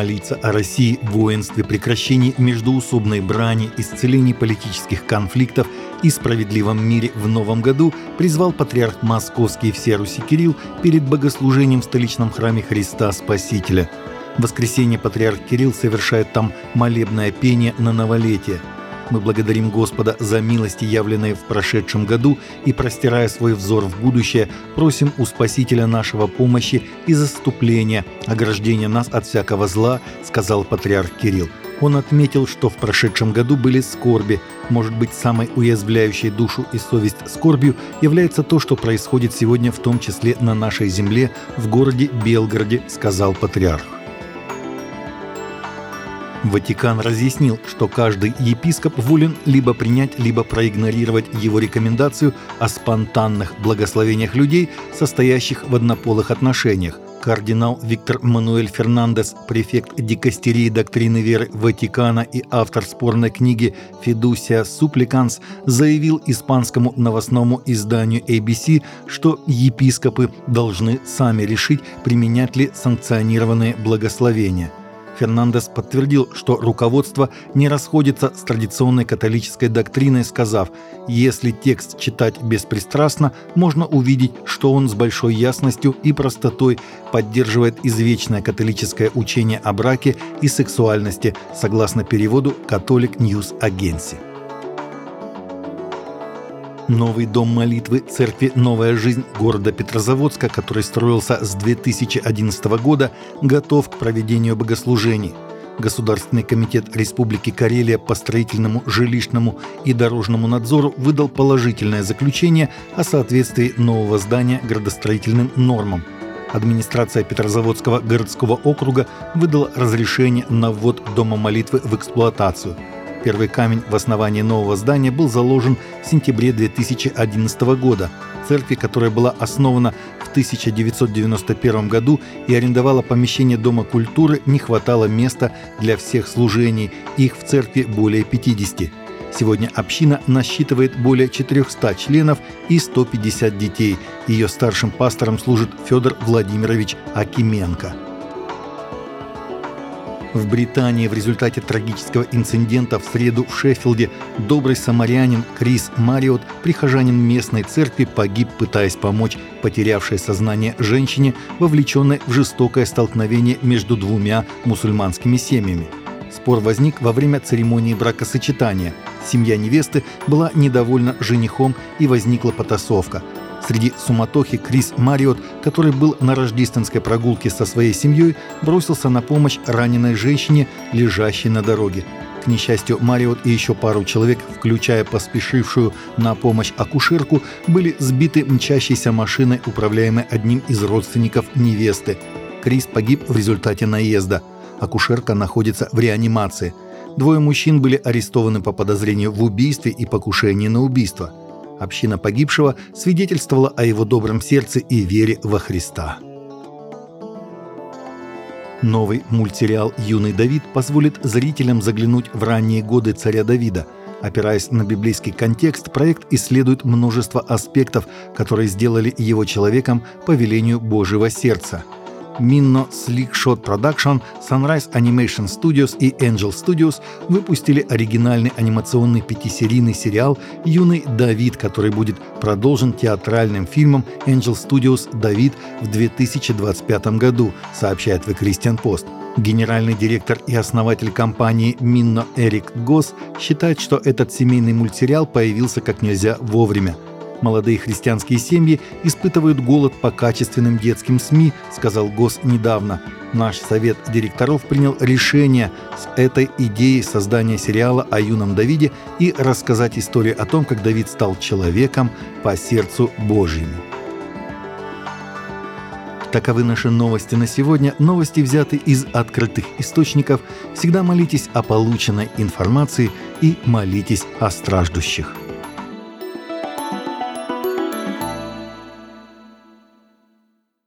молиться о России, воинстве, прекращении междуусобной брани, исцелении политических конфликтов и справедливом мире в новом году призвал патриарх Московский всея Руси Кирилл перед богослужением в столичном храме Христа Спасителя. В воскресенье патриарх Кирилл совершает там молебное пение на новолетие – мы благодарим Господа за милости, явленные в прошедшем году, и, простирая свой взор в будущее, просим у Спасителя нашего помощи и заступления, ограждения нас от всякого зла, сказал патриарх Кирилл. Он отметил, что в прошедшем году были скорби. Может быть, самой уязвляющей душу и совесть скорбью является то, что происходит сегодня, в том числе на нашей земле, в городе Белгороде, сказал патриарх. Ватикан разъяснил, что каждый епископ волен либо принять, либо проигнорировать его рекомендацию о спонтанных благословениях людей, состоящих в однополых отношениях. Кардинал Виктор Мануэль Фернандес, префект дикастерии доктрины веры Ватикана и автор спорной книги «Фидусия Супликанс», заявил испанскому новостному изданию ABC, что епископы должны сами решить, применять ли санкционированные благословения – Фернандес подтвердил, что руководство не расходится с традиционной католической доктриной, сказав, если текст читать беспристрастно, можно увидеть, что он с большой ясностью и простотой поддерживает извечное католическое учение о браке и сексуальности, согласно переводу Catholic News Agency. Новый дом молитвы церкви «Новая жизнь» города Петрозаводска, который строился с 2011 года, готов к проведению богослужений. Государственный комитет Республики Карелия по строительному, жилищному и дорожному надзору выдал положительное заключение о соответствии нового здания градостроительным нормам. Администрация Петрозаводского городского округа выдала разрешение на ввод дома молитвы в эксплуатацию – Первый камень в основании нового здания был заложен в сентябре 2011 года. Церкви, которая была основана в 1991 году и арендовала помещение Дома культуры, не хватало места для всех служений. Их в церкви более 50. Сегодня община насчитывает более 400 членов и 150 детей. Ее старшим пастором служит Федор Владимирович Акименко. В Британии в результате трагического инцидента в среду в Шеффилде добрый самарянин Крис Мариот, прихожанин местной церкви, погиб, пытаясь помочь потерявшей сознание женщине, вовлеченной в жестокое столкновение между двумя мусульманскими семьями. Спор возник во время церемонии бракосочетания. Семья невесты была недовольна женихом и возникла потасовка – Среди суматохи Крис Мариот, который был на рождественской прогулке со своей семьей, бросился на помощь раненой женщине, лежащей на дороге. К несчастью, Мариот и еще пару человек, включая поспешившую на помощь акушерку, были сбиты мчащейся машиной, управляемой одним из родственников невесты. Крис погиб в результате наезда. Акушерка находится в реанимации. Двое мужчин были арестованы по подозрению в убийстве и покушении на убийство. Община погибшего свидетельствовала о его добром сердце и вере во Христа. Новый мультсериал «Юный Давид» позволит зрителям заглянуть в ранние годы царя Давида. Опираясь на библейский контекст, проект исследует множество аспектов, которые сделали его человеком по велению Божьего сердца – Minno Slick Shot Production, Sunrise Animation Studios и Angel Studios выпустили оригинальный анимационный пятисерийный сериал «Юный Давид», который будет продолжен театральным фильмом Angel Studios «Давид» в 2025 году, сообщает The Christian Post. Генеральный директор и основатель компании Минно Эрик Гос считает, что этот семейный мультсериал появился как нельзя вовремя – Молодые христианские семьи испытывают голод по качественным детским СМИ, сказал ГОС недавно. Наш совет директоров принял решение с этой идеей создания сериала о юном Давиде и рассказать историю о том, как Давид стал человеком по сердцу Божьему. Таковы наши новости на сегодня. Новости взяты из открытых источников. Всегда молитесь о полученной информации и молитесь о страждущих.